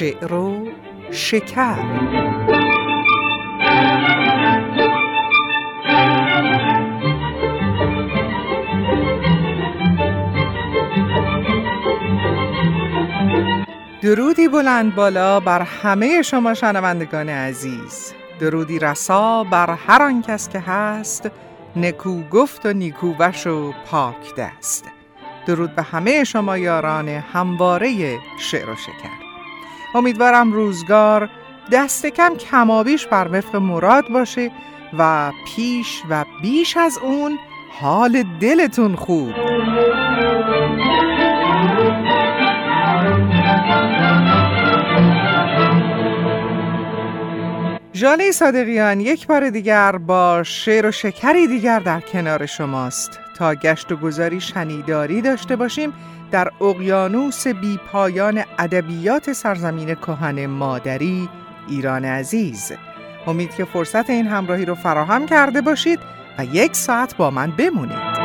شعر و شکر. درودی بلند بالا بر همه شما شنوندگان عزیز. درودی رسا بر هر آن کس که هست نکو گفت و نیکو وش و پاک دست. درود به همه شما یاران همواره شعر و شکر. امیدوارم روزگار دست کم کمابیش بر وفق مراد باشه و پیش و بیش از اون حال دلتون خوب. جاله صادقیان یک بار دیگر با شعر و شکری دیگر در کنار شماست. تا گشت و گذاری شنیداری داشته باشیم در اقیانوس بی پایان ادبیات سرزمین کهن مادری ایران عزیز. امید که فرصت این همراهی رو فراهم کرده باشید و یک ساعت با من بمونید.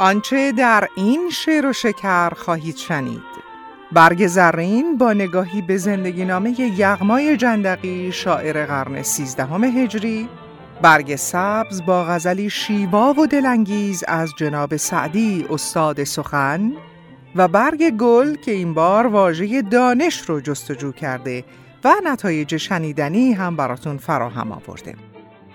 آنچه در این شعر و شکر خواهید شنید. برگ زرین با نگاهی به زندگی نامه یغمای جندقی شاعر قرن سیزدهم هجری. برگ سبز با غزلی شیوا و دلانگیز از جناب سعدی استاد سخن و برگ گل که این بار واژه دانش رو جستجو کرده و نتایج شنیدنی هم براتون فراهم آورده.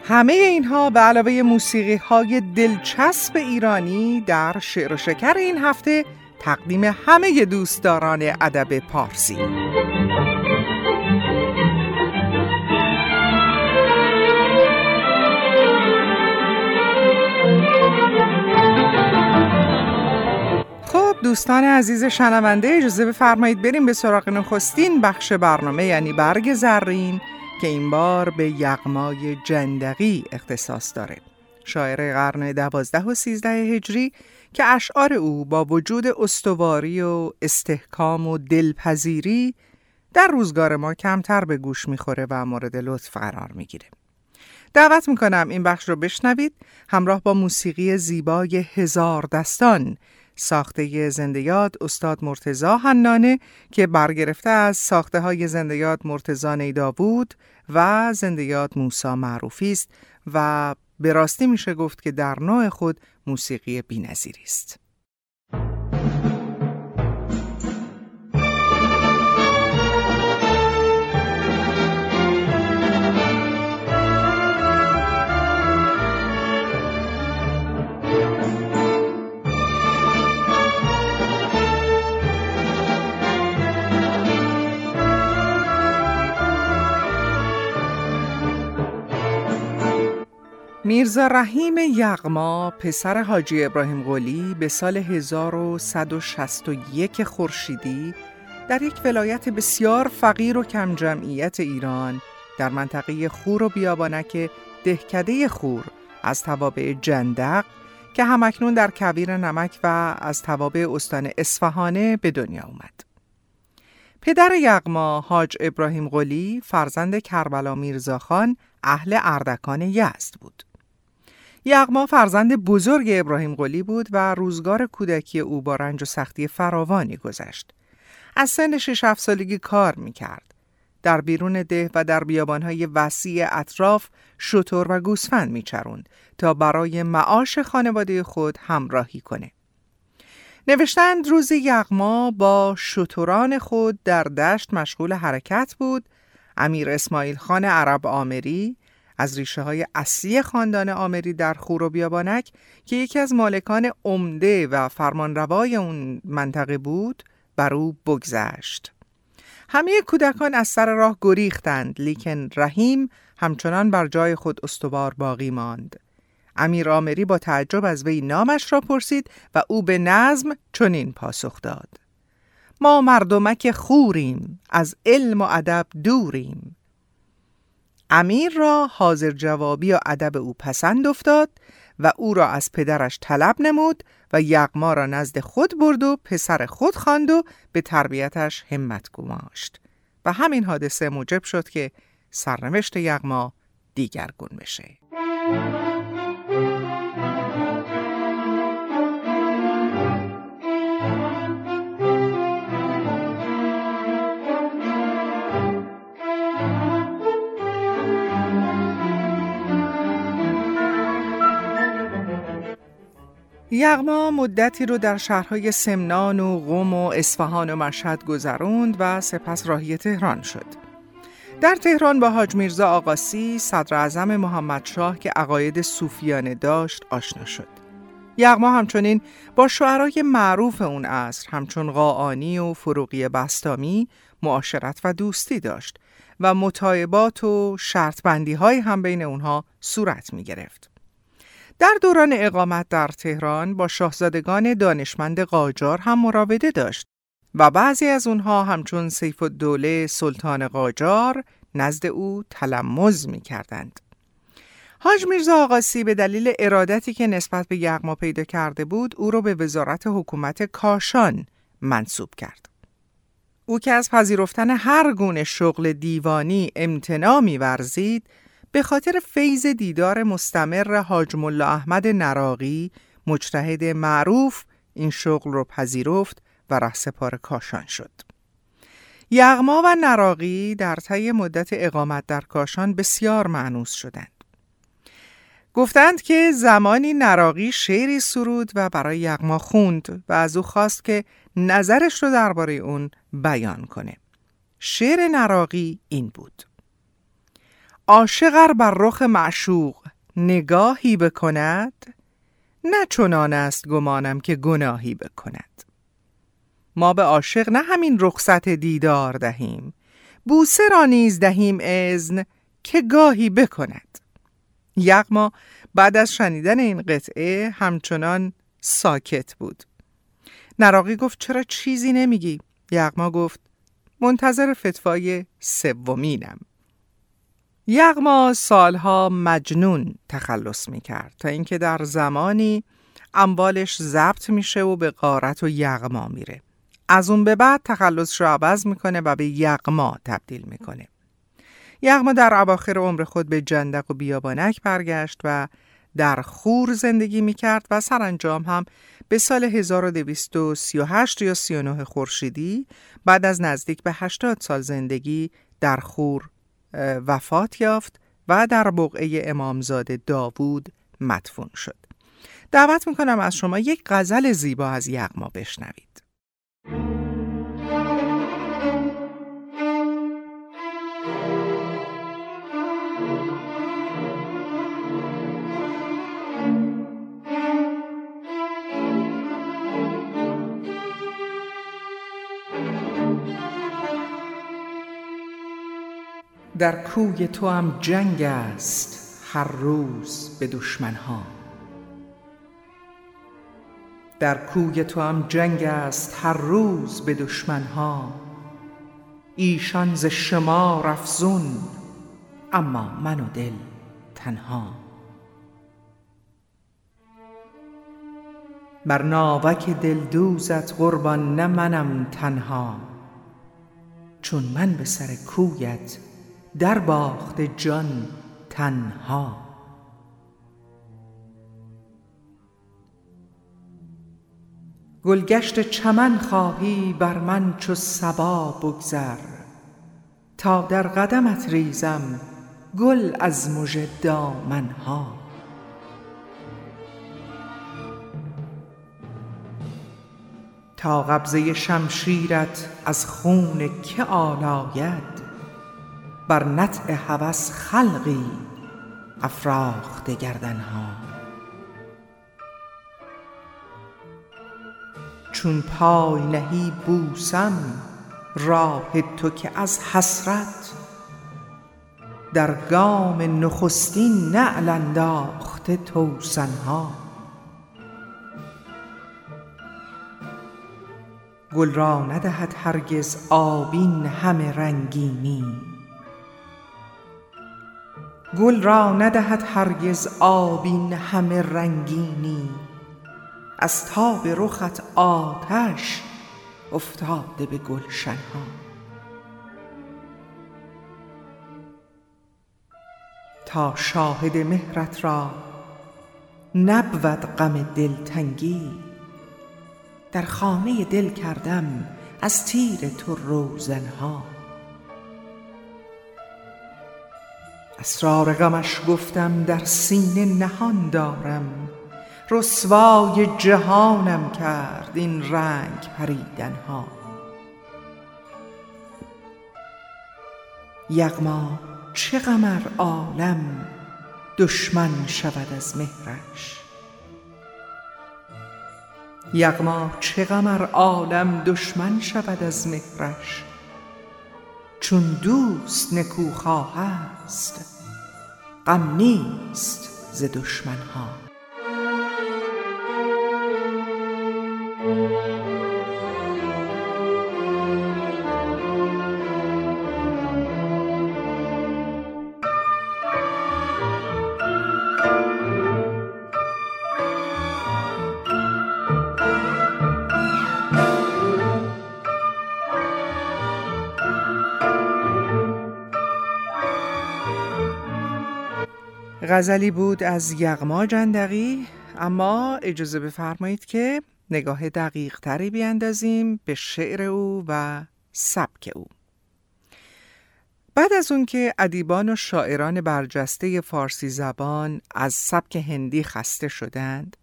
همه اینها به علاوه موسیقی های دلچسب ایرانی در شعر و شکر این هفته تقدیم همه دوستداران ادب پارسی. خب دوستان عزیز شنونده اجازه بفرمایید بریم به سراغ نخستین بخش برنامه یعنی برگ زرین که این بار به یغمای جندقی اختصاص داره. شاعر قرن دوازده و سیزده هجری که اشعار او با وجود استواری و استحکام و دلپذیری در روزگار ما کمتر به گوش می‌خوره و مورد لطف قرار می‌گیره. دعوت می‌کنم این بخش رو بشنوید همراه با موسیقی زیبای هزار دستان ساخته زندیات استاد مرتزا حنانه که برگرفته از ساخته های زندیات مرتزا نیدابود و زندیات موسا معروفی است و به راستی میشه گفت که در نوع خود موسیقی بینظیری است. میرزا رحیم یغما پسر حاجی ابراهیم قلی به سال 1161 خورشیدی در یک ولایت بسیار فقیر و کم جمعیت ایران در منطقه خور و بیابانک دهکده خور از توابع جندق که همکنون در کویر نمک و از توابع استان اصفهانه به دنیا اومد. پدر یغما حاج ابراهیم قلی فرزند کربلا میرزاخان اهل اردکان یزد بود. یغما فرزند بزرگ ابراهیم قلی بود و روزگار کودکی او با رنج و سختی فراوانی گذشت. از سن 6 7 سالگی کار می‌کرد. در بیرون ده و در بیابانهای وسیع اطراف شطور و گوسفند میچروند تا برای معاش خانواده خود همراهی کنه. نوشتند روز یغما با شطوران خود در دشت مشغول حرکت بود امیر اسماعیل خان عرب آمری از ریشه های اصلی خاندان آمری در خور و بیابانک که یکی از مالکان عمده و فرمانروای اون منطقه بود بر او بگذشت. همه کودکان از سر راه گریختند لیکن رحیم همچنان بر جای خود استوار باقی ماند. امیر آمری با تعجب از وی نامش را پرسید و او به نظم چنین پاسخ داد. ما مردمک خوریم از علم و ادب دوریم امیر را حاضر جوابی و ادب او پسند افتاد و او را از پدرش طلب نمود و یغما را نزد خود برد و پسر خود خواند و به تربیتش همت گماشت. و همین حادثه موجب شد که سرنوشت یغما دیگرگون بشه. یغما مدتی رو در شهرهای سمنان و قم و اصفهان و مشهد گذروند و سپس راهی تهران شد. در تهران با حاج میرزا آقاسی صدر اعظم محمد شاه که عقاید صوفیانه داشت آشنا شد. یغما همچنین با شعرای معروف اون عصر همچون قاعانی و فروغی بستامی معاشرت و دوستی داشت و مطایبات و شرطبندی های هم بین اونها صورت می گرفت. در دوران اقامت در تهران با شاهزادگان دانشمند قاجار هم مراوده داشت و بعضی از اونها همچون سیف الدوله سلطان قاجار نزد او تلمز می کردند. حاج میرزا آقاسی به دلیل ارادتی که نسبت به یغما پیدا کرده بود او را به وزارت حکومت کاشان منصوب کرد. او که از پذیرفتن هر گونه شغل دیوانی امتناع ورزید به خاطر فیض دیدار مستمر حاج ملا احمد نراقی مجتهد معروف این شغل رو پذیرفت و رهسپار کاشان شد. یغما و نراقی در طی مدت اقامت در کاشان بسیار معنوس شدند. گفتند که زمانی نراقی شعری سرود و برای یغما خوند و از او خواست که نظرش رو درباره اون بیان کنه. شعر نراقی این بود. عاشقر بر رخ معشوق نگاهی بکند نه چنان است گمانم که گناهی بکند. ما به عاشق نه همین رخصت دیدار دهیم بوسه را نیز دهیم اذن که گاهی بکند. یغما بعد از شنیدن این قطعه همچنان ساکت بود. نراقی گفت چرا چیزی نمیگی؟ یغما گفت منتظر فتوای سومینم. یغما سالها مجنون تخلص می کرد تا اینکه در زمانی اموالش ضبط میشه و به قارت و یغما میره. از اون به بعد تخلصش رو عوض می‌کنه و به یغما تبدیل می‌کنه. یغما در اواخر عمر خود به جندق و بیابانک برگشت و در خور زندگی می‌کرد و سرانجام هم به سال 1238 یا 39 خورشیدی بعد از نزدیک به 80 سال زندگی در خور وفات یافت و در بقعه امامزاده داوود مدفون شد. دعوت می‌کنم از شما یک غزل زیبا از یغما بشنوید. در کوی تو هم جنگ است هر روز به دشمن ها در کوی تو هم جنگ است هر روز به دشمن ها ایشان ز شما رفزون اما من و دل تنها. بر ناوک دلدوزت قربان نه منم تنها. چون من به سر کویت در باخت جان تنها. گلگشت چمن خواهی بر من چو صبا بگذر. تا در قدمت ریزم گل از مژه دامنها. تا قبضه شمشیرت از خون که آلاید بر نطع هوس خلقی افراخته گردنها. چون پای نهی بوسم راه تو که از حسرت. در گام نخستین نعل انداخته توسنها. گل را ندهد هرگز آبین همه رنگینی گل را ندهد هرگز آبین همه رنگینی. از تاب رخت آتش افتاده به گلشن ها تا شاهد مهرت را نبود غم دلتنگی در خانه دل کردم از تیر تو روزنها. اسرار غمش گفتم در سینه نهان دارم. رسوای جهانم کرد این رنگ پریدن ها. یغما چه غمر عالم دشمن شود از مهرش. یغما چه غمر عالم دشمن شود از مهرش. چون دوست نکوخواه است غم نیست ز دشمن ها غزلی بود از یغما جندقی اما اجازه بفرمایید که نگاه دقیق تری بیاندازیم به شعر او و سبک او. بعد از اون که ادیبان و شاعران برجسته فارسی زبان از سبک هندی خسته شدند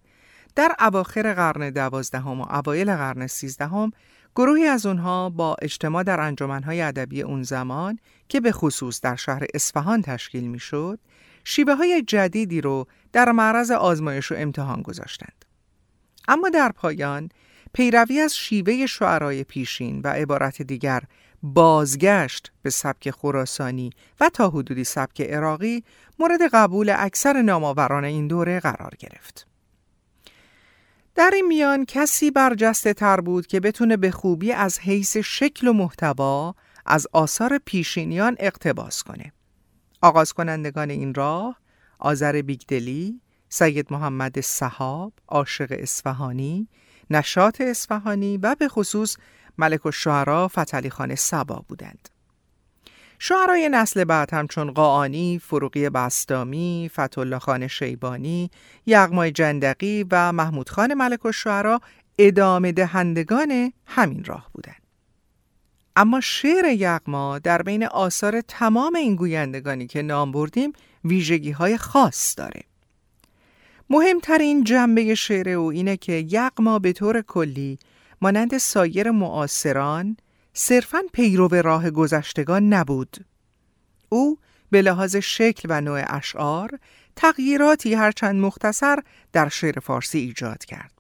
در اواخر قرن دوازدهم و اوایل قرن سیزدهم گروهی از اونها با اجتماع در انجمنهای ادبی اون زمان که به خصوص در شهر اصفهان تشکیل می‌شد شیوه های جدیدی رو در معرض آزمایش و امتحان گذاشتند. اما در پایان پیروی از شیوه شعرای پیشین و عبارت دیگر بازگشت به سبک خراسانی و تا حدودی سبک عراقی مورد قبول اکثر نامآوران این دوره قرار گرفت. در این میان کسی برجسته تر بود که بتونه به خوبی از حیث شکل و محتوا از آثار پیشینیان اقتباس کنه. آغاز کنندگان این راه آذر بیگدلی، سید محمد صحاب، عاشق اصفهانی، نشاط اصفهانی و به خصوص ملک و شعرا فتلی خان سبا بودند. شعرای نسل بعد همچون قاانی، فروغی بستامی، فتولله خان شیبانی، یغمای جندقی و محمود خان ملک و شعرا ادامه دهندگان همین راه بودند. اما شعر یغما در بین آثار تمام این گویندگانی که نام بردیم ویژگی های خاص داره. مهمترین جنبه شعر او اینه که یغما به طور کلی مانند سایر معاصران صرفاً پیرو راه گذشتگان نبود. او به لحاظ شکل و نوع اشعار تغییراتی هرچند مختصر در شعر فارسی ایجاد کرد.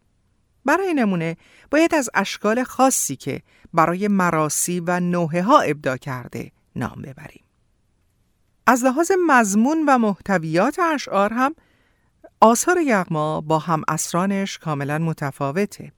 برای نمونه باید از اشکال خاصی که برای مراسی و نوحه ها ابدا کرده نام ببریم. از لحاظ مضمون و محتویات اشعار هم آثار یغما با هم اسرانش کاملا متفاوته.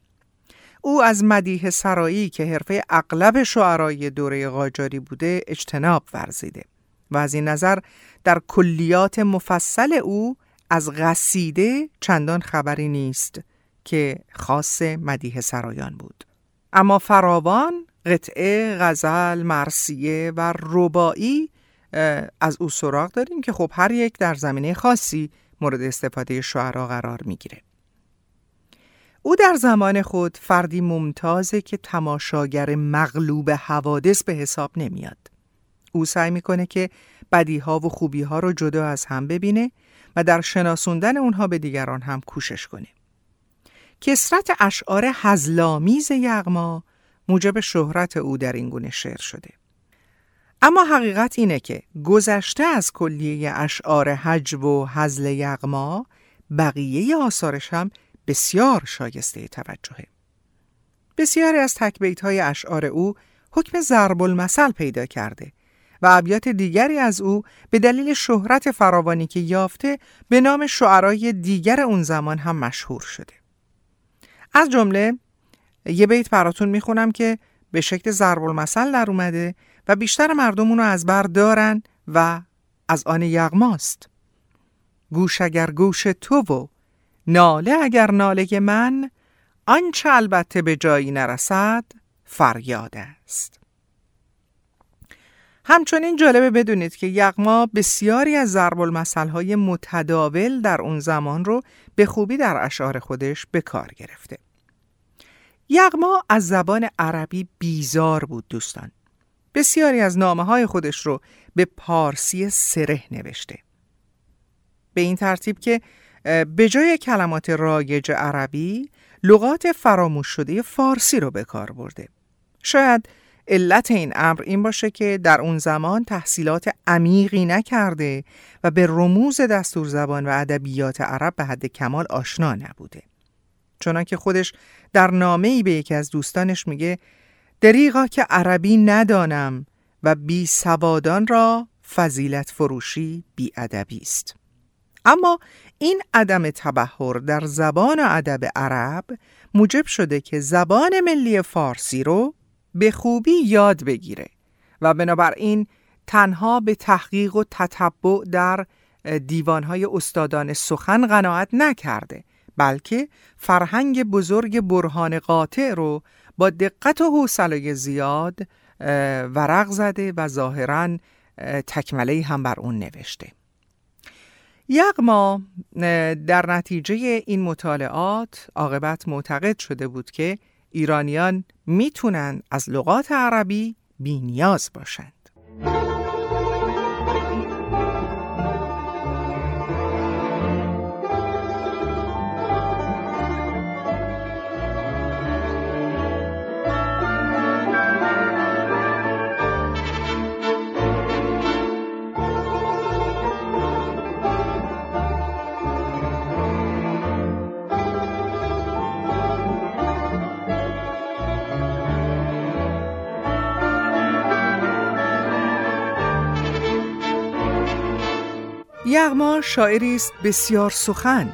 او از مدیح سرایی که حرفه اغلب شعرای دوره قاجاری بوده اجتناب ورزیده و از این نظر در کلیات مفصل او از غسیده چندان خبری نیست که خاص مدیح سرایان بود. اما فراوان قطعه، غزل، مرسیه و ربایی از او سراغ داریم که خب هر یک در زمینه خاصی مورد استفاده شعرا قرار می‌گیره. او در زمان خود فردی ممتازه که تماشاگر مغلوب حوادث به حساب نمیاد. او سعی می‌کنه که بدیها و خوبیها رو جدا از هم ببینه و در شناسوندن اونها به دیگران هم کوشش کنه. کسرت اشعار هزلامیز یغما موجب شهرت او در این گونه شعر شده. اما حقیقت اینه که گذشته از کلیه اشعار حجب و هزل یغما بقیه آثارش هم بسیار شایسته توجهه. بسیاری از تکبیت های اشعار او حکم ضرب المثل پیدا کرده و ابیات دیگری از او به دلیل شهرت فراوانی که یافته به نام شعرای دیگر اون زمان هم مشهور شده. از جمله یه بیت براتون می‌خونم که به شکل ضرب المثل در اومده و بیشتر مردم اونو از بر دارن و از آن یغماست. گوش اگر گوش تو و ناله اگر ناله من آنچه البته به جایی نرسد فریاد است. همچنین جالبه بدونید که یغما بسیاری از ضرب های متداول در اون زمان رو به خوبی در اشعار خودش به کار گرفته. یغما از زبان عربی بیزار بود دوستان. بسیاری از نامه های خودش رو به پارسی سره نوشته. به این ترتیب که به جای کلمات رایج عربی لغات فراموش شده فارسی رو به کار برده. شاید علت این امر این باشه که در اون زمان تحصیلات عمیقی نکرده و به رموز دستور زبان و ادبیات عرب به حد کمال آشنا نبوده. چنانکه خودش در نامه ای به یکی از دوستانش میگه دریغا که عربی ندانم و بی سوادان را فضیلت فروشی بی ادبی است. اما این عدم تبهر در زبان ادب عرب موجب شده که زبان ملی فارسی رو به خوبی یاد بگیره و بنابراین تنها به تحقیق و تتبع در دیوانهای استادان سخن قناعت نکرده بلکه فرهنگ بزرگ برهان قاطع رو با دقت و حوصله زیاد ورق زده و ظاهرا تکمله هم بر اون نوشته. یغما در نتیجه این مطالعات عاقبت معتقد شده بود که ایرانیان می‌تونن از لغات عربی بینیاز باشند. یغما شاعری است بسیار سخن.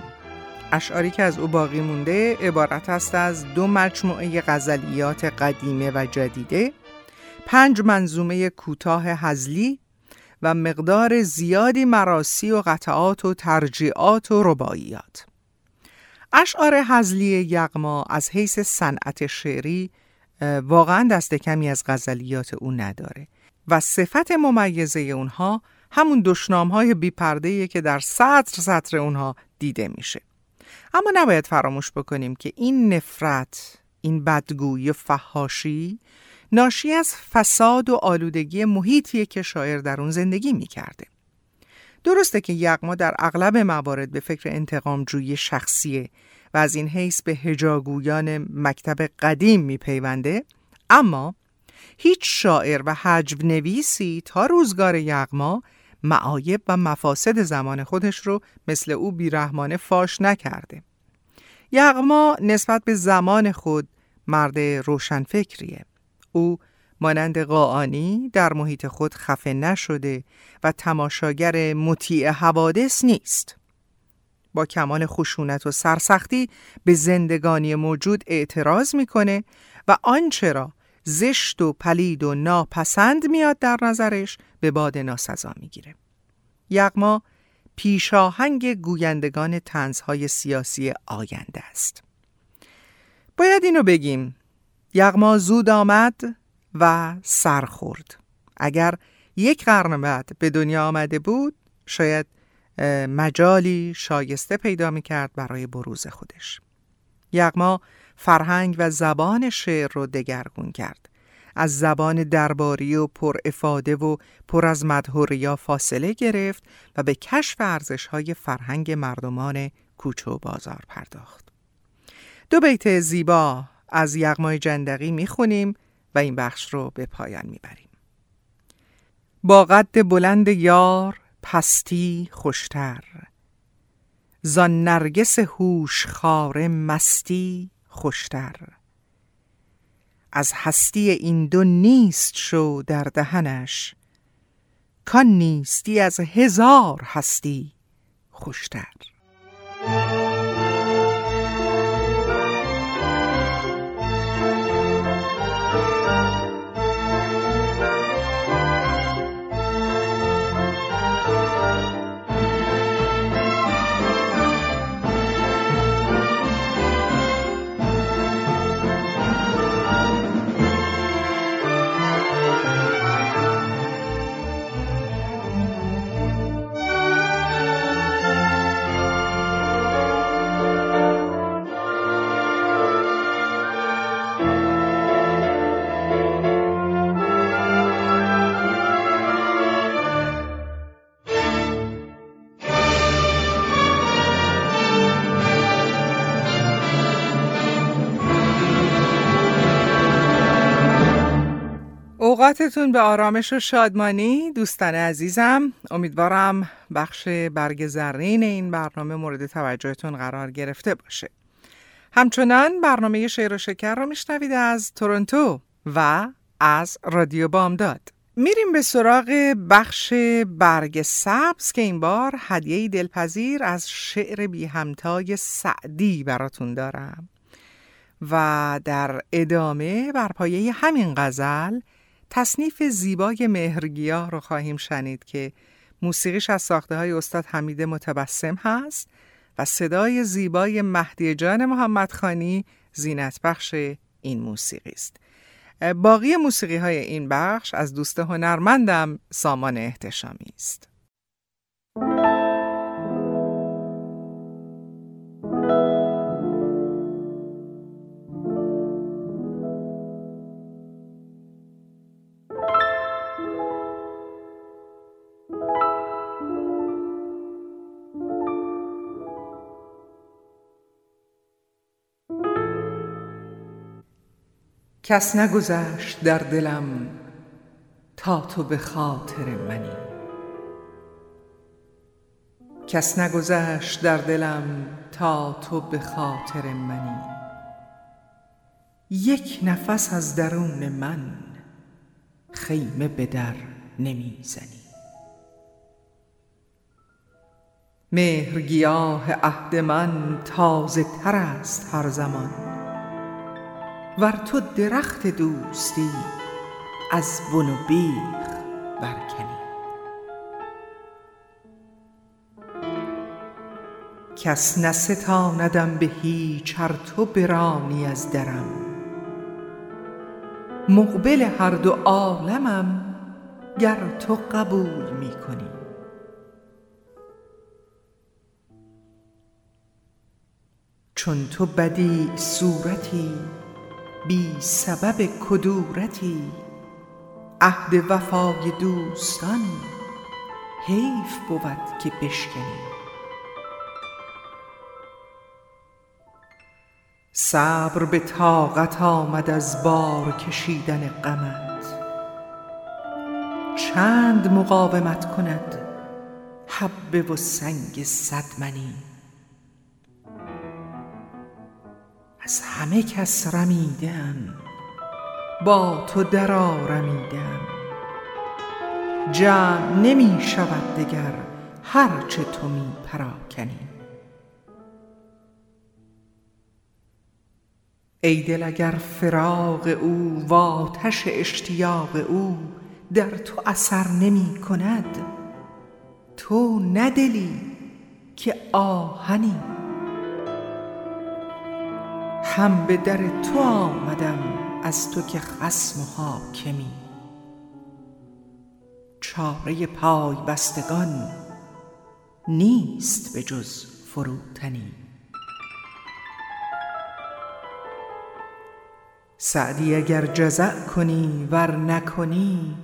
اشعاری که از او باقی مونده عبارت است از دو مجموعه غزلیات قدیمه و جدیده پنج منظومه کوتاه هزلی و مقدار زیادی مراسی و قطعات و ترجیعات و رباعیات. اشعار هزلی یغما از حیث صنعت شعری واقعا دست کمی از غزلیات او نداره و صفت ممیزه اونها همون دشنام های بیپرده که در سطر سطر اونها دیده میشه. اما نباید فراموش بکنیم که این نفرت این بدگویی و فهاشی ناشی از فساد و آلودگی محیطیه که شاعر در اون زندگی می‌کرده. درسته که یغما در اغلب موارد به فکر انتقام جویی شخصیه و از این حیث به هجاگویان مکتب قدیم میپیونده اما هیچ شاعر و حجب نویسی تا روزگار یغما معایب و مفاسد زمان خودش رو مثل او بیرحمانه فاش نکرده. یغما نسبت به زمان خود مرد روشنفکریه. او مانند قاعانی در محیط خود خفه نشده و تماشاگر مطیع حوادث نیست. با کمال خشونت و سرسختی به زندگانی موجود اعتراض می‌کنه و آنچه را زشت و پلید و ناپسند میاد در نظرش به باد ناسزا می‌گیره. یغما پیشاهنگ گویندگان تنزهای سیاسی آینده است. باید اینو بگیم یغما زود آمد و سر خورد. اگر یک قرن بعد به دنیا آمده بود شاید مجالی شایسته پیدا می کرد برای بروز خودش. یغما فرهنگ و زبان شعر رو دگرگون کرد. از زبان درباری و پر افاده و پر از مدهوریا فاصله گرفت و به کشف ارزش های فرهنگ مردمان کوچه بازار پرداخت. دو بیت زیبا از یغمای جندقی می‌خونیم و این بخش رو به پایان می‌بریم. با قد بلند یار پستی خوشتر زان نرگس هوش خاره مستی خوشتر. از هستی این دو نیست شو در دهنش. کان نیستی از هزار هستی خوشتر. اوقاتتون به آرامش و شادمانی دوستان عزیزم. امیدوارم بخش برگ زرین این برنامه مورد توجهتون قرار گرفته باشه. همچنان برنامه شعر و شکر رو میشنوید از تورنتو و از رادیو بامداد. میریم به سراغ بخش برگ سبز که این بار هدیه دلپذیر از شعر بی همتای سعدی براتون دارم. و در ادامه بر پایه همین غزل تصنیف زیبای مهرگیاه رو خواهیم شنید که موسیقیش از ساخته های استاد حمید متبسم هست و صدای زیبای مهدی جان محمد خانی زینت بخش این موسیقی است. باقی موسیقی های این بخش از دوست هنرمندم سامان احتشامی است. کس نگذشت در دلم تا تو به خاطر منی. کس نگذشت در دلم تا تو به خاطر منی. یک نفس از درون من خیمه به در نمی‌زنی. مهرگیاه عهد من تازه تر است هر زمان. ور تو درخت دوستی از بن و بیخ برکنی. کس نستاندم به هیچ ار تو برانی از درم. مقبل هر دو عالمم گر تو قبول می کنی چون تو بدیع صورتی بی سبب کدورتی عهد وفای دوستان حیف بود که بشکنی. صبر به طاقت آمد از بار کشیدن غمت. چند مقاومت کند حبه و سنگ صدمنی از همه کس رمیدم با تو درآرمیدم جمع نمی شود دگر هرچه تو می پراکنی. ای دل اگر فراق او و آتش اشتیاق او در تو اثر نمی کند تو نه دلی که آهنی. هم به در تو آمدم از تو که خصم و حاکمی. چاره پای بستگان نیست به جز فروتنی. سعدی اگر جزع کنی ور نکنی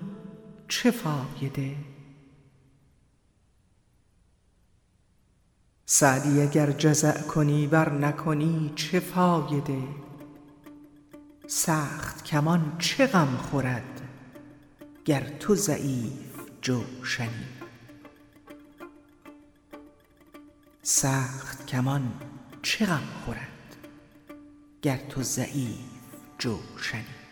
چه فایده؟ سعدی اگر جزع کنی ور نکنی چه فایده؟ سخت کمان چه غم خورد گر تو ضعیف جوشنی؟ سخت کمان چه غم خورد گر تو ضعیف جوشنی؟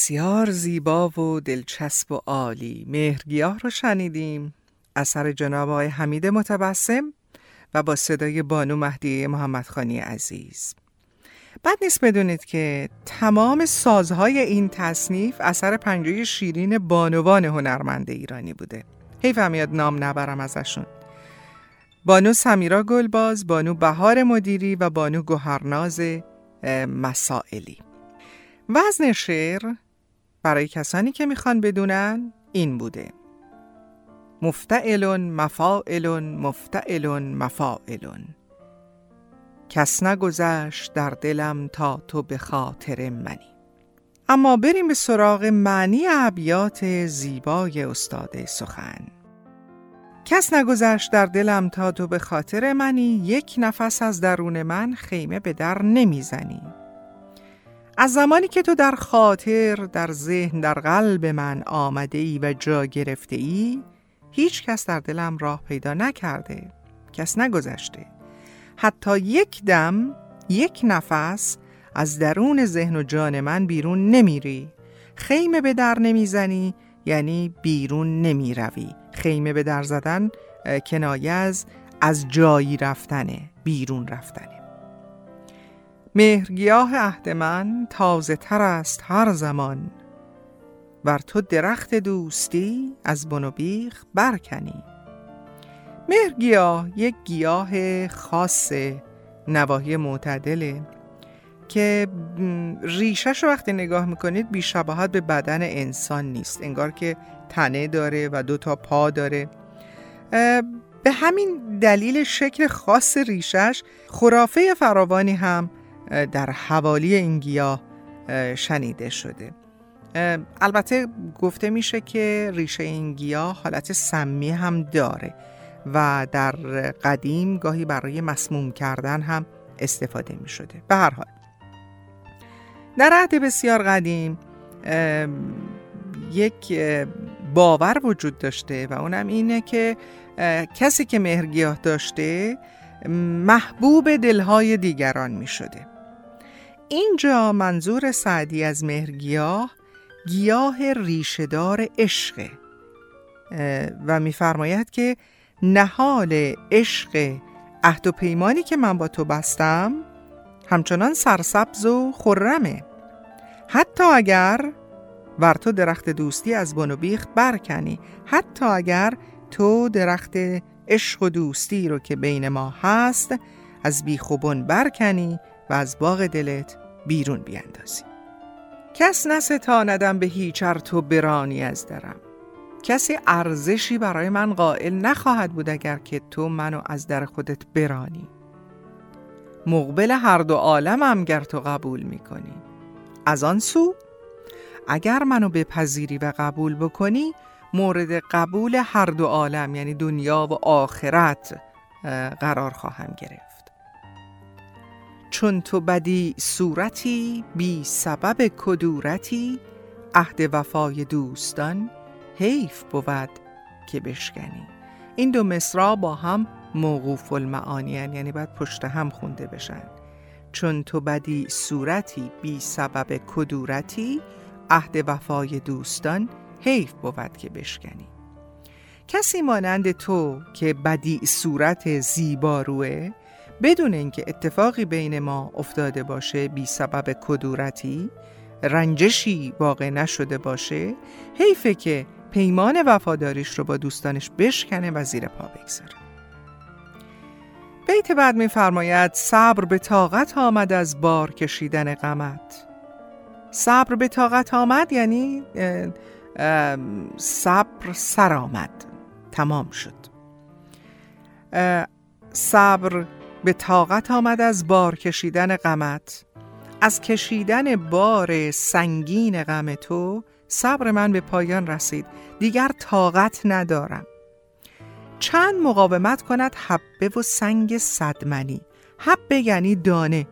بسیار زیبا و دلچسب و عالی. مهرگیاه رو شنیدیم. اثر جناب آقای حمید متبسم و با صدای بانو مهدیه محمدخانی عزیز. بعد نیست بدونید که تمام سازهای این تصنیف اثر پنجه شیرین بانوان هنرمند ایرانی بوده. حیف میاد نام نبرم ازشون. بانو سمیرا گلباز، بانو بهار مدیری و بانو گوهرناز مسائلی. وزن شعر برای کسانی که می‌خوان بدونن این بوده. مفتعلون مفاعلون مفتعلون مفاعلون. کس نگذشت در دلم تا تو به خاطر منی. اما بریم به سراغ معنی ابیات زیبای استاد سخن. کس نگذشت در دلم تا تو به خاطر منی یک نفس از درون من خیمه به در نمی‌زنی. از زمانی که تو در خاطر در ذهن در قلب من آمده ای و جا گرفته ای هیچ کس در دلم راه پیدا نکرده کس نگذشته. حتی یک دم یک نفس از درون ذهن و جان من بیرون نمیری. خیمه به در نمی‌زنی یعنی بیرون نمی‌روی. خیمه به در زدن کنایه از از جایی رفتنه بیرون رفتنه. مهرگیاه عهد من تازه تر است هر زمان. ور تو درخت دوستی از بن و بیخ برکنی. مهرگیاه یک گیاه خاص نواحی معتدله که ریشش رو وقتی نگاه می‌کنید بیشباهت به بدن انسان نیست. انگار که تنه داره و دو تا پا داره. به همین دلیل شکل خاص ریشش خرافه فراوانی هم در حوالی این گیاه شنیده شده. البته گفته میشه که ریشه این گیاه حالت سمی هم داره و در قدیم گاهی برای مسموم کردن هم استفاده می شده به هر حال. در عهد بسیار قدیم یک باور وجود داشته و اونم اینه که کسی که مهرگیاه داشته محبوب دلهای دیگران می شده اینجا منظور سعدی از مهرگیاه گیاه ریشهدار عشقه و میفرماید که نهال عشق عهد و پیمانی که من با تو بستم همچنان سرسبز و خرمه. حتی اگر ور تو درخت دوستی از بن و بیخ برکنی حتی اگر تو درخت عشق و دوستی رو که بین ما هست از بیخ و بن برکنی و از باغ دلت بیرون بیاندازی. کس نستاندم به هیچ تو برانی از درم. کسی ارزشی برای من قائل نخواهد بود اگر که تو منو از در خودت برانی. مقبل هر دو عالمم گر تو قبول می‌کنی. از آن سو اگر منو بپذیری و قبول بکنی مورد قبول هر دو عالم یعنی دنیا و آخرت قرار خواهم گرفت. چون تو بدی صورتی بی سبب کدورتی عهد وفای دوستان حیف بود که بشکنی. این دو مصرا با هم موقوف المعانی یعنی باید پشت هم خونده بشن. چون تو بدی صورتی بی سبب کدورتی عهد وفای دوستان حیف بود که بشکنی. کسی مانند تو که بدی صورت زیباروه بدون اینکه اتفاقی بین ما افتاده باشه بی سبب کدورتی رنجشی واقع نشده باشه حیفه که پیمان وفاداریش رو با دوستانش بشکنه و زیر پا بگذاره. بیت بعد میفرماید صبر به طاقت آمد از بار کشیدن غمت. صبر به طاقت آمد یعنی صبر سر آمد. تمام شد. صبر به طاقت آمد از بار کشیدن غمت. از کشیدن بار سنگین غم تو صبر من به پایان رسید. دیگر طاقت ندارم. چند مقاومت کند حبه و سنگ صدمنی. حبه یعنی دانه.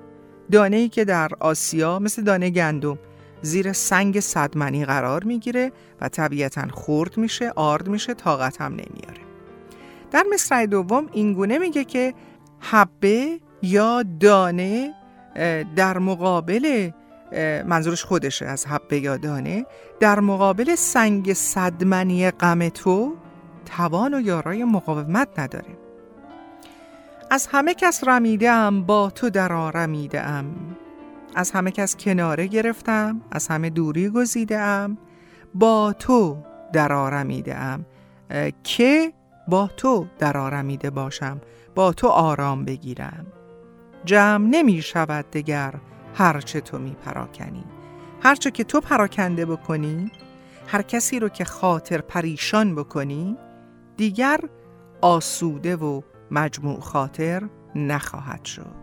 دانه ای که در آسیا مثل دانه گندم. زیر سنگ صدمنی قرار می‌گیره و طبیعتا خورد میشه آرد میشه طاقت هم نمیاره در مصرع دوم اینگونه میگه که حبه یا دانه در مقابل منظورش خودشه از حبه یا دانه در مقابل سنگ صدمنی غم تو توان و یارای مقاومت نداره. از همه کس رمیدم با تو در رمیدم. از همه کس کناره گرفتم از همه دوری گزیدم. با تو در آرمیده که با تو در آرمیده باشم. با تو آرام بگیرم. جمع نمی شود دگر هرچه تو می پراکنی. هرچه که تو پراکنده بکنی هر کسی رو که خاطر پریشان بکنی دیگر آسوده و مجموع خاطر نخواهد شد.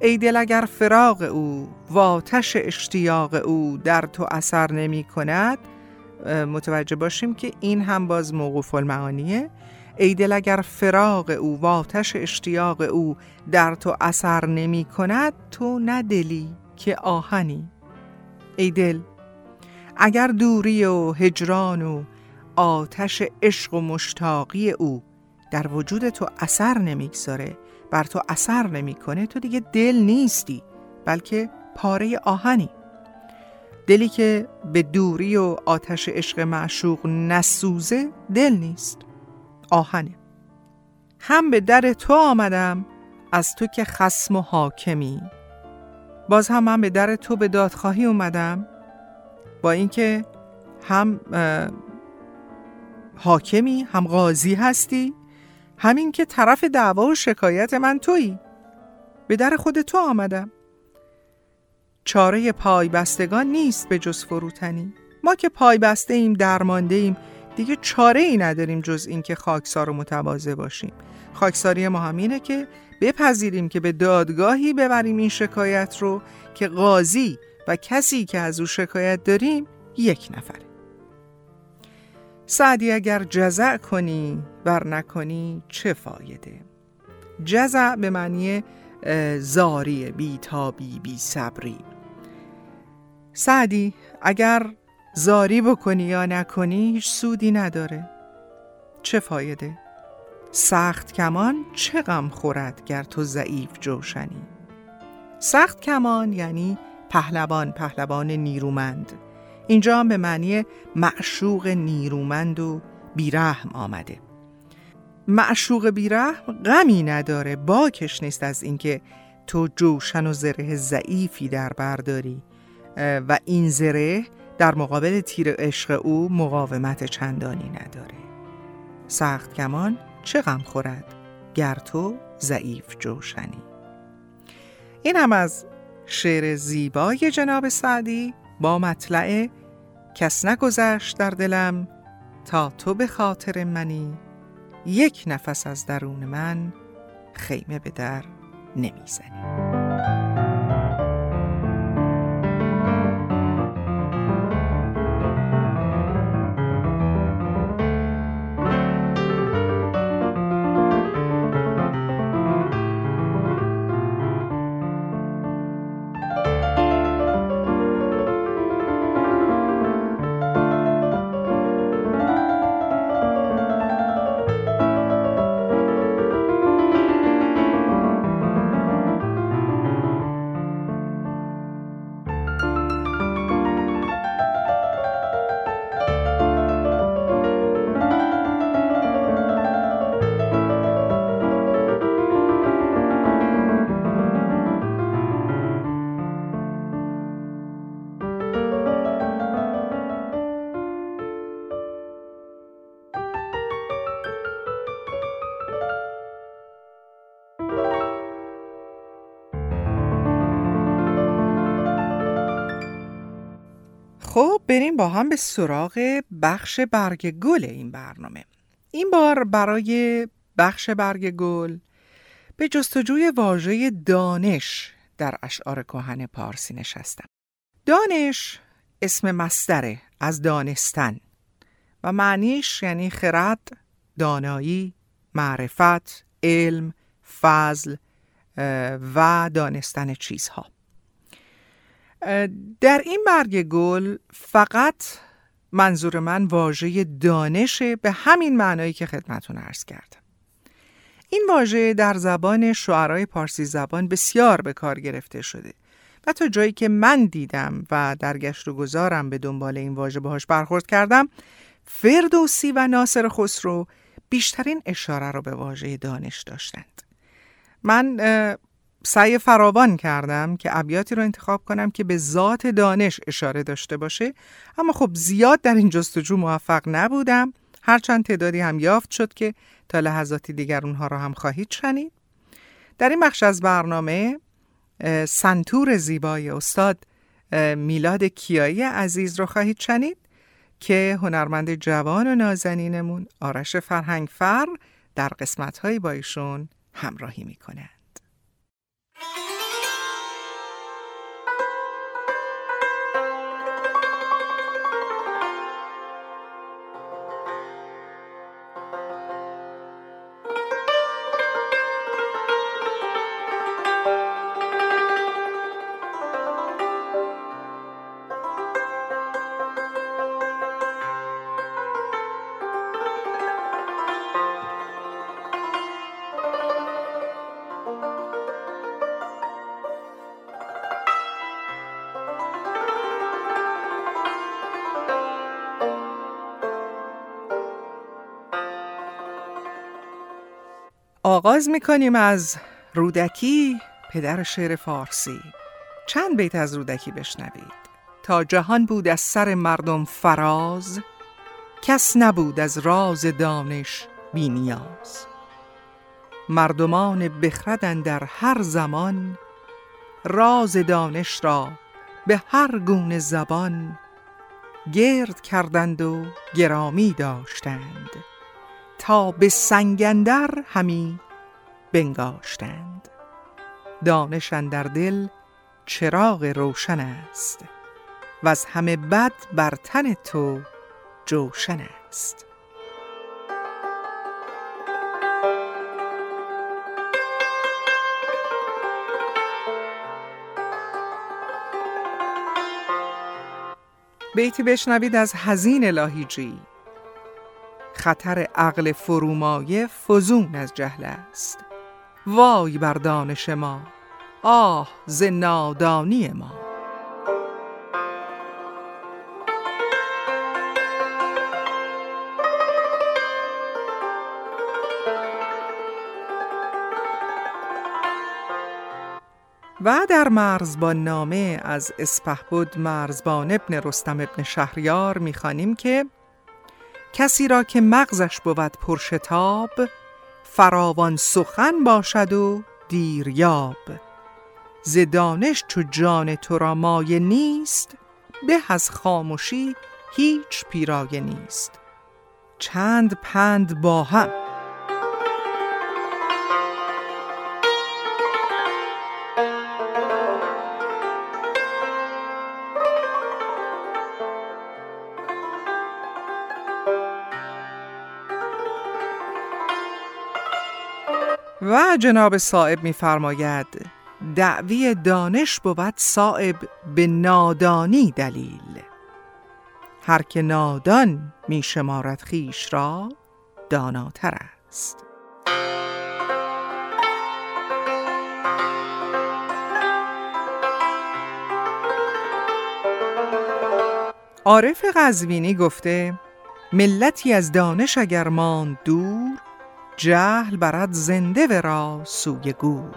ای دل اگر فراغ او و آتش اشتیاق او در تو اثر نمی کند متوجه باشیم که این هم باز موقوف المعانیه. ای دل اگر فراغ او و آتش اشتیاق او در تو اثر نمی کند تو ندلی که آهنی. ای دل اگر دوری و هجران و آتش عشق و مشتاقی او در وجود تو اثر نمی‌گذاره بر تو اثر نمی‌کنه تو دیگه دل نیستی بلکه پاره آهنی. دلی که به دوری و آتش عشق معشوق نسوزه دل نیست. آهنه. هم به در تو آمدم از تو که خسم و حاکمی. باز هم من به در تو به دادخواهی اومدم با اینکه هم حاکمی هم قاضی هستی همین که طرف دعوا و شکایت من تویی. به در خود تو آمدم. چاره پای بستگان نیست به جز فروتنی. ما که پای بسته ایم درمانده ایم دیگه چاره ای نداریم جز اینکه خاکسار و متواضع باشیم. خاکساری ما همینه که بپذیریم که به دادگاهی ببریم این شکایت رو که قاضی و کسی که از او شکایت داریم یک نفره. سعدی اگر جزع کنی بر نکنی چه فایده؟ جزع به معنی زاری بیتابی بی صبری سعدی اگر زاری بکنی یا نکنی هیچ سودی نداره. چه فایده؟ سخت کمان چه غم خورد گر تو ضعیف جوشنی؟ سخت کمان یعنی پهلوان پهلوان نیرومند. اینجا هم به معنی معشوق نیرومند و بیرحم آمده. معشوق بیرحم غمی نداره باکش نیست از اینکه تو جوشن و زره ضعیفی در برداری. و این زره در مقابل تیر عشق او مقاومت چندانی نداره. سخت کمان چه غم خورد؟ گر تو ضعیف جوشنی. این هم از شعر زیبای جناب سعدی با مطلع کس نگذشت در دلم تا تو به خاطر منی. یک نفس از درون من خیمه به در نمی‌زنی. بریم با هم به سراغ بخش برگ گل این برنامه. این بار برای بخش برگ گل به جستجوی واژه دانش در اشعار کهن پارسی نشستم. دانش اسم مستره از دانستن و معنیش یعنی خرد، دانایی، معرفت، علم، فضل و دانستن چیزها. در این برگ گل فقط منظور من واژه دانشه به همین معنایی که خدمتون عرض کردم. این واژه در زبان شعرهای پارسی زبان بسیار به کار گرفته شده و تا جایی که من دیدم و در گشت و گذارم به دنبال این واژه باهاش برخورد کردم فردوسی و ناصر خسرو بیشترین اشاره رو به واژه دانش داشتند. من سعی فراوان کردم که ابیاتی رو انتخاب کنم که به ذات دانش اشاره داشته باشه. اما خب زیاد در این جستجو موفق نبودم. هرچند تعدادی هم یافت شد که تا لحظاتی دیگر اونها رو هم خواهید شنید. در این بخش از برنامه سنتور زیبای استاد میلاد کیایی عزیز رو خواهید شنید که هنرمند جوان و نازنینمون آرش فرهنگ فر در قسمتهایی با ایشون همراهی می‌کنه آغاز می‌کنیم از رودکی پدر شعر فارسی. چند بیت از رودکی بشنوید. تا جهان بود از سر مردم فراز کس نبود از راز دانش بی نیاز. مردمان بخردن در هر زمان راز دانش را به هر گونه زبان گرد کردند و گرامی داشتند. تا به سنگندر همی بنگاشتند. دانش در دل چراغ روشن است و از همه بد بر تن تو جوشن است. بیتی بشنوید از هزین لاهیجی خطر عقل فرومایه فزون از جهل است. وای بر دانش ما آه ز نادانی ما. و در مرزبان نامه از اسپهبد مرزبان ابن رستم ابن شهریار می‌خوانیم که کسی را که مغزش بود پرشتاب فراوان سخن باشد و دیریاب. ز دانش چو جان تو را مایه نیست به از خاموشی هیچ پیرایه نیست. چند پند با هم. جناب صاحب میفرماید دعوی دانش بود صاحب به نادانی دلیل. هر که نادان می شمارد خیش را داناتر است. عارف قزوینی گفته ملتی از دانش اگر ماند دور جهل برد زنده و را سوی گور.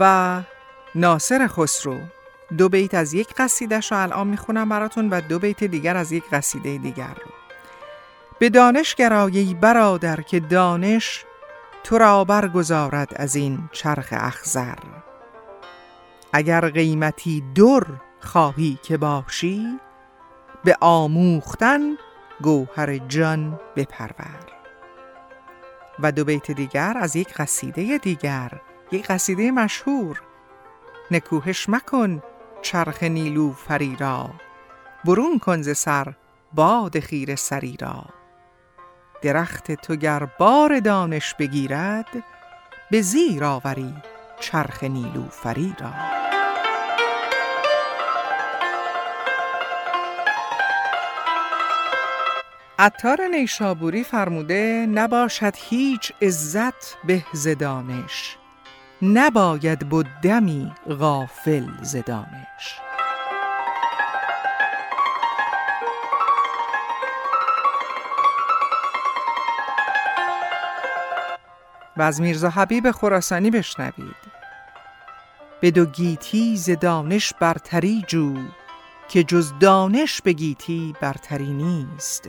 و ناصر خسرو دو بیت از یک قصیدش رو الان می‌خونم براتون و دو بیت دیگر از یک قصیده دیگر رو. به دانش گرایی برادر که دانش تو را برگزارد از این چرخ اخزر اگر قیمتی در خواهی که باشی به آموختن گوهر جان بپرور. و دو بیت دیگر از یک قصیده دیگر یک قصیده مشهور. نکوهش مکن چرخ نیلو فری را برون کن ز سر باد خیر سری را. درخت تو گر بار دانش بگیرد به زیر آوری چرخ نیلوفری را عطار نیشابوری فرموده نباشد هیچ عزت به دانش. نباید بودمی غافل ز دانش. و از میرزا حبیب خراسانی بشنوید. به دو گیتی ز دانش برتری جو که جز دانش به گیتی برتری نیست.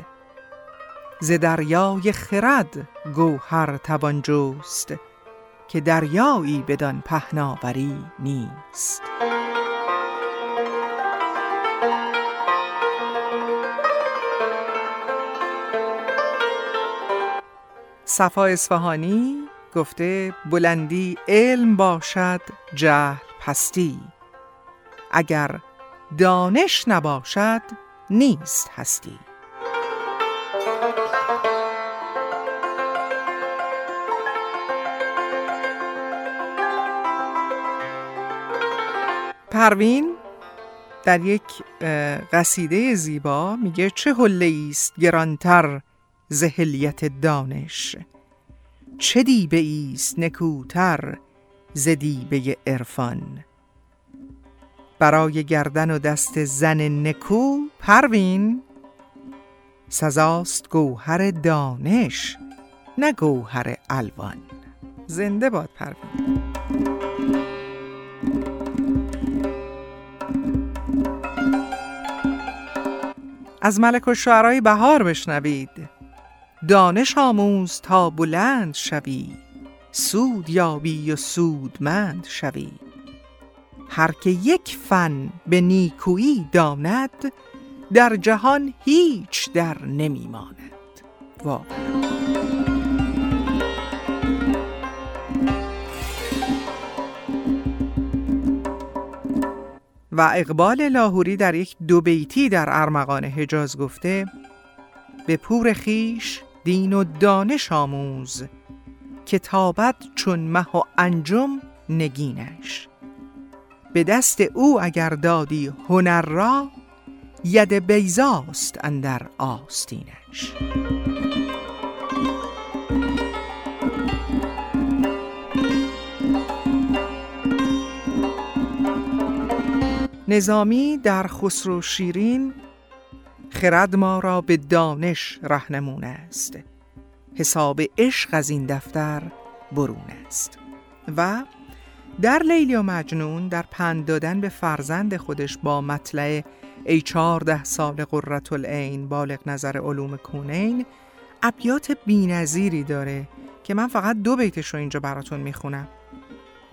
ز دریای خرد گوهر توان جست که دریایی بدان پهناوری نیست. صفا اصفهانی گفته بلندی علم باشد جهل پستی. اگر دانش نباشد نیست هستی. پروین در یک قصیده زیبا میگه چه حله است گرانتر زهلیت دانش. چه دیبه ایست نکوتر ز دیبه عرفان؟ برای گردن و دست زن نکو پروین سزاست گوهر دانش نه گوهر الوان. زنده باد پروین. از ملک و شعرهای بهار بشنوید. دانش آموز تا بلند شوی سود یابی و سودمند شوی. هر که یک فن به نیکویی داند در جهان هیچ در نمیماند واقعا. و اقبال لاهوری در یک دو بیتی در ارمغان حجاز گفته به پور خیش دین و دانش آموز کتابت چون مه و انجم نگینش. به دست او اگر دادی هنر را ید بیزاست اندر آستینش. نظامی در خسرو شیرین خرد ما را به دانش رهنمون است. حساب عشق از این دفتر برون است. و در لیلی و مجنون در پند دادن به فرزند خودش با مطلع ای چهارده سال قررت العین بالغ نظر علوم کونین ابیات بینظیری داره که من فقط دو بیتش رو اینجا براتون می‌خونم.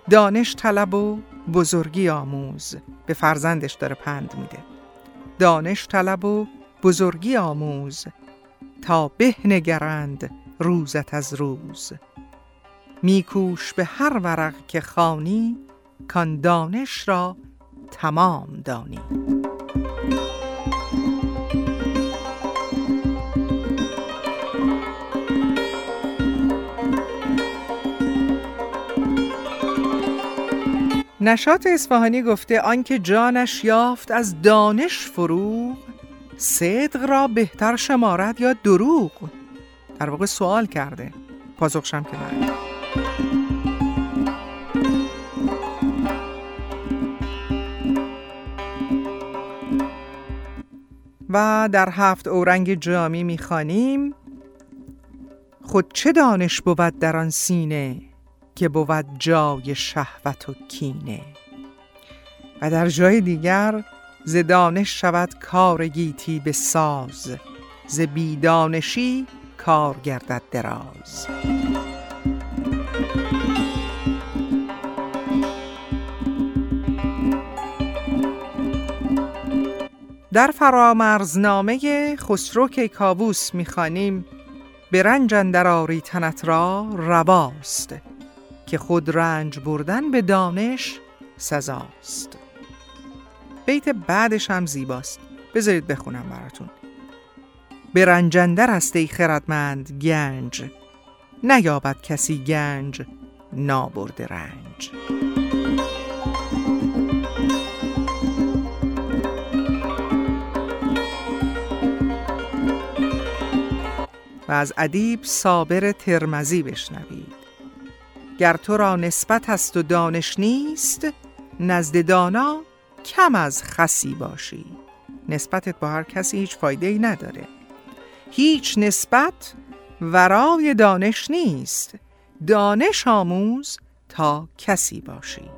دانش طلب و بزرگی آموز. به فرزندش داره پند میده. دانش طلب و بزرگی آموز تا به نگرند روزت از روز. میکوش به هر ورق که خانی کان دانش را تمام دانی. نشات اصفهانی گفته آنکه جانش یافت از دانش فروغ صدق را بهتر شمارد یا دروغ؟ در واقع سوال کرده. پاسخشم که نه و در هفت اورنگ جامی می‌خوانیم خود چه دانش بود در آن سینه که بود جای شهوت و کینه؟ و در جای دیگر ز دانش شود کار گیتی به ساز ز بیدانشی کار گردد دراز. در فرامرزنامه خسرو کیکاووس می‌خوانیم به رنج اندر آری تنت را رواست که خود رنج بردن به دانش سزاست. بیت بعدش هم زیباست. بذارید بخونم براتون. به رنجندر است ای خردمند گنج. نیابد کسی گنج نابرد رنج. و از ادیب صابر ترمزی بشنوید. گر تو را نسبت است و دانش نیست نزد دانا کم از خسی باشی. نسبتت با هر کسی هیچ فایده ای نداره. هیچ نسبت ورای دانش نیست. دانش آموز تا کسی باشی.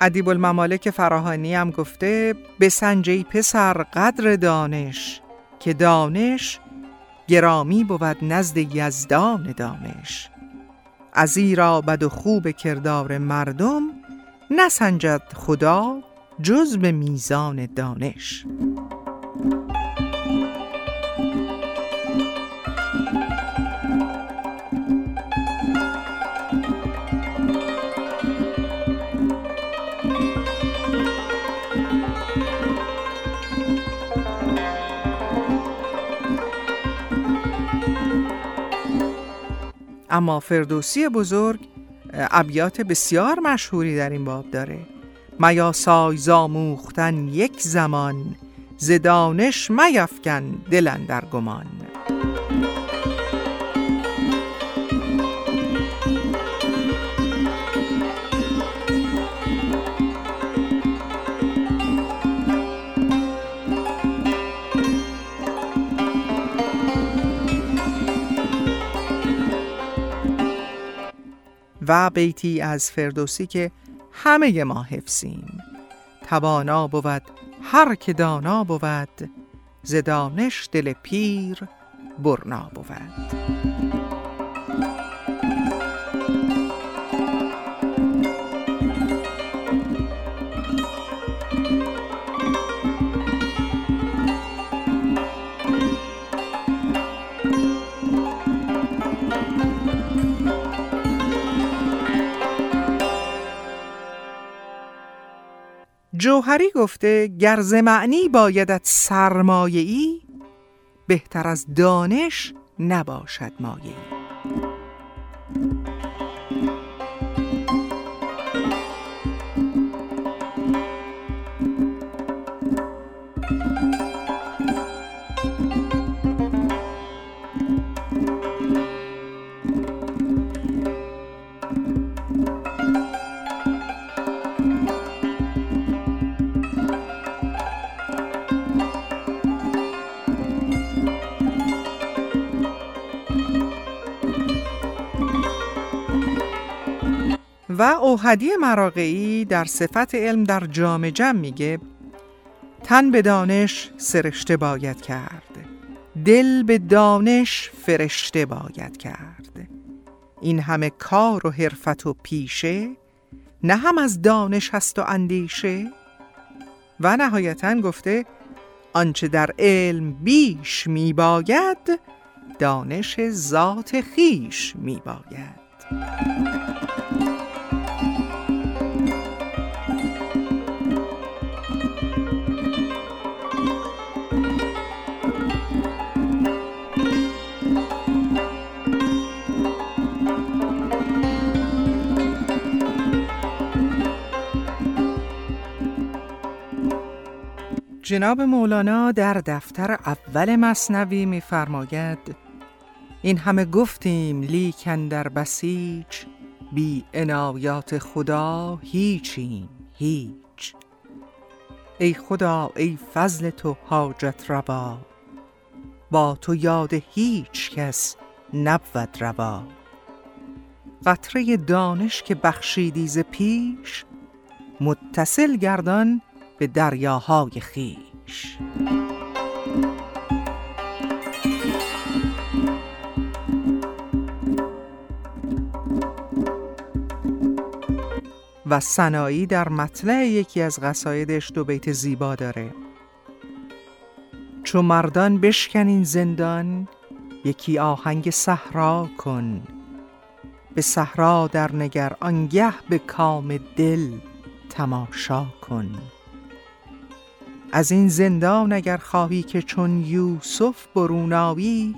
ادیب الممالک فراهانی هم گفته به سنجی پسر قدر دانش که دانش گرامی بود نزد یزدان دانش. از ایرا بد و خوب کردار مردم نسنجد خدا جز به میزان دانش. اما فردوسی بزرگ ابیات بسیار مشهوری در این باب داره. میا سای زاموختن یک زمان زدانش میفکن دلن در گمان. و بیتی از فردوسی که همه ما حفظیم. توانا بود هر که دانا بود زدانش دل پیر برنا بود. جوهری گفته گرز معنی بایدت سرمایه ای بهتر از دانش نباشد مایه ای اوهدی مراقعی در صفت علم در جام جم میگه تن به دانش سرشته باید کرد دل به دانش فرشته باید کرد. این همه کار و حرفت و پیشه نه هم از دانش هست و اندیشه. و نهایتا گفته آنچه در علم بیش می باید دانش ذات خیش می جناب مولانا در دفتر اول مصنوی میفرماید این همه گفتیم لیکن در بسیج بی عنایات خدا هیچیم هیچ. ای خدا ای فضل تو حاجت روا با تو یاد هیچ کس نبود روا. قطره دانش که بخشیدی ز پیش متصل گردان به دریاهای خیش. و سنایی در مطلع یکی از قصایدش دو بیت زیبا داره. چو مردان بشکنین زندان یکی آهنگ صحرا کن. به صحرا در نگر آنگه به کام دل تماشا کن. از این زندان اگر خواهی که چون یوسف بروناوی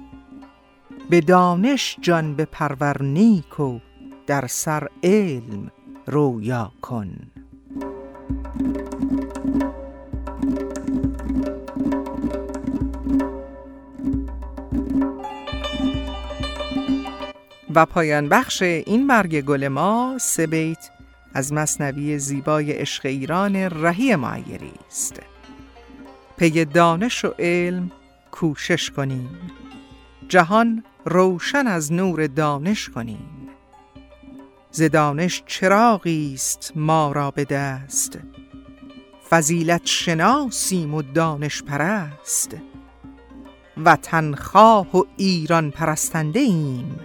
به دانش جان به پرور نیک و در سر علم رویا کن. و پایان بخش این مرگ گل ما سه بیت از مصنوی زیبای عشق ایران رهی معیری است. پی دانش و علم کوشش کنیم. جهان روشن از نور دانش کنیم. ز دانش چراغی است ما را به دست. فضیلت شناسیم و دانش پرست. وطن خواه و ایران پرستنده ایم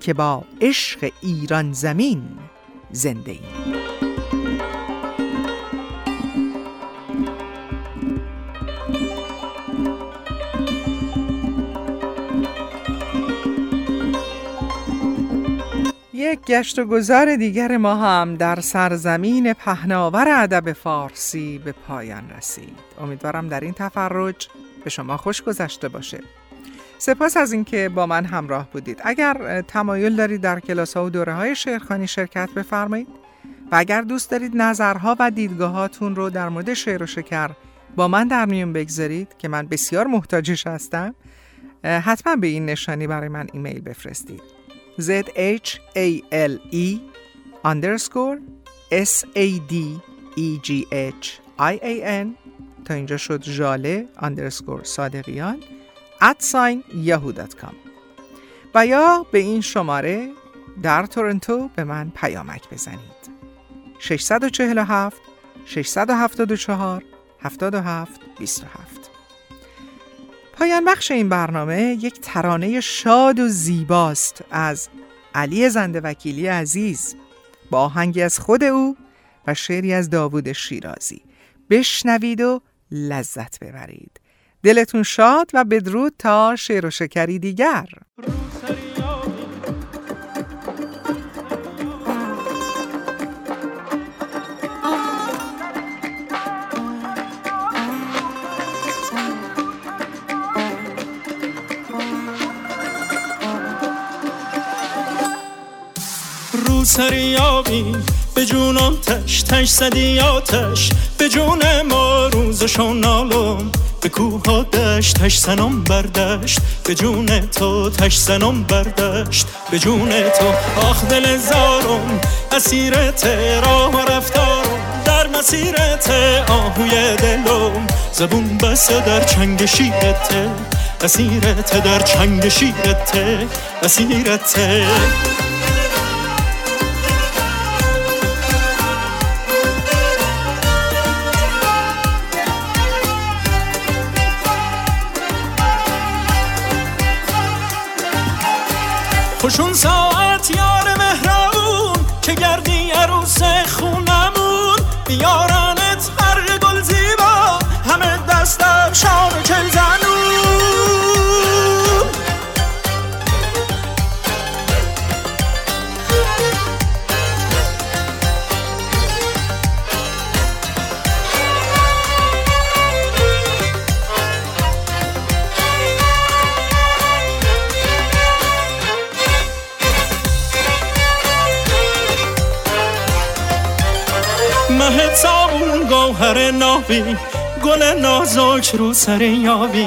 که با عشق ایران زمین زنده ایم. یک گشت و گذار دیگر ما هم در سرزمین پهناور ادب فارسی به پایان رسید. امیدوارم در این تفرج به شما خوش گذشته باشه. سپاس از اینکه با من همراه بودید. اگر تمایل دارید در کلاس ها و دوره های شعرخانی شرکت بفرمایید و اگر دوست دارید نظرها و دیدگاهاتون رو در مورد شعر و شکر با من در میون بگذارید که من بسیار محتاجش هستم حتما به این نشانی برای من ایمیل بفرستید Z H A L E underscore S A D E G H I A N. تا اینجا شد ژاله underscore صادقیان at sign yahoo.com و یا به این شماره در تورنتو به من پیامک بزنید. 647 674 77 27 پایان بخش این برنامه یک ترانه شاد و زیباست از علی زنده وکیلی عزیز. با آهنگی از خود او و شعری از داوود شیرازی. بشنوید و لذت ببرید. دلتون شاد و بدرود تا شعر و شکری دیگر. سریابی. به جونم تش تش زدی آتش. به جون ما روزشون نالم به کوه دشت تش سنم بردشت به جون تو تش سنم بردشت به جون تو آخ دل زارم. اسیرت راه و رفتارم. در مسیرت آهوی دلم. زبون بسه در چنگ شیرت اسیرت در چنگ شیرت اسیرت خوشون ساعت یار نابی گل نازک رو سر یابی.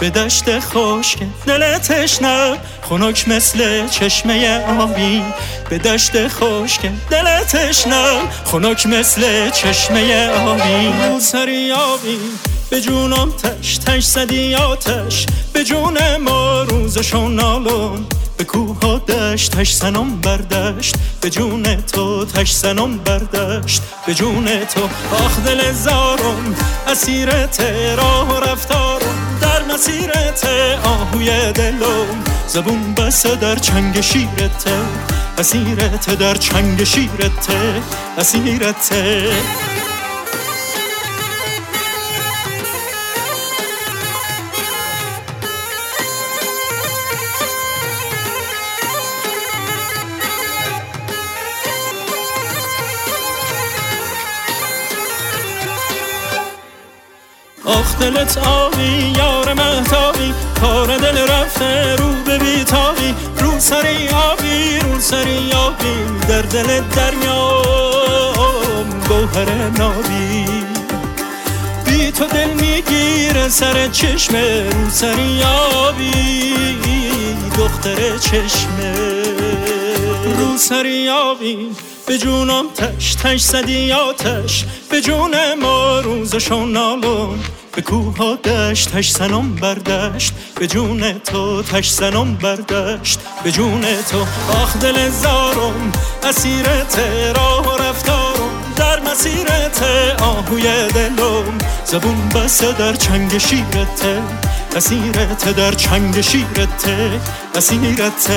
به دشت خشک دل تشنه. خنک مثل چشمه آبی. به دشت خشک دل تشنه. خنک مثل چشمه آبی. رو سر یابی. به جونم تش تش زدی آتش. به جون ما روزشون نالون به کوه دشت تش سنم بردشت. به جون تو تش سنم بردشت. به جون تو آخ دل زارم اسیرت راه و رفتارم. در مسیرت آهوی دلم. زبون بسه در چنگ شیرت اسیرت در چنگ اسیرت دلت آبی یار مهتابی. کار دل رفته رو به بیتابی. رو سری آبی رو سری آبی. در دل دریام گوهر نابی. بی تو دل می‌گیره سر چشمه رو سری آبی. دختر چشمه رو سری آبی. به جونم تش تش زدی آتش. به جون ما روزشون نالون. به کوه دشت تش سنم بردشت به جون تو تش سنم بردشت به جون تو آخ دل زارم اسیرت راه و رفتارم. در مسیرت آهوی دلم. زبون بسه در چنگ شیرت اسیرت در چنگ اسیرت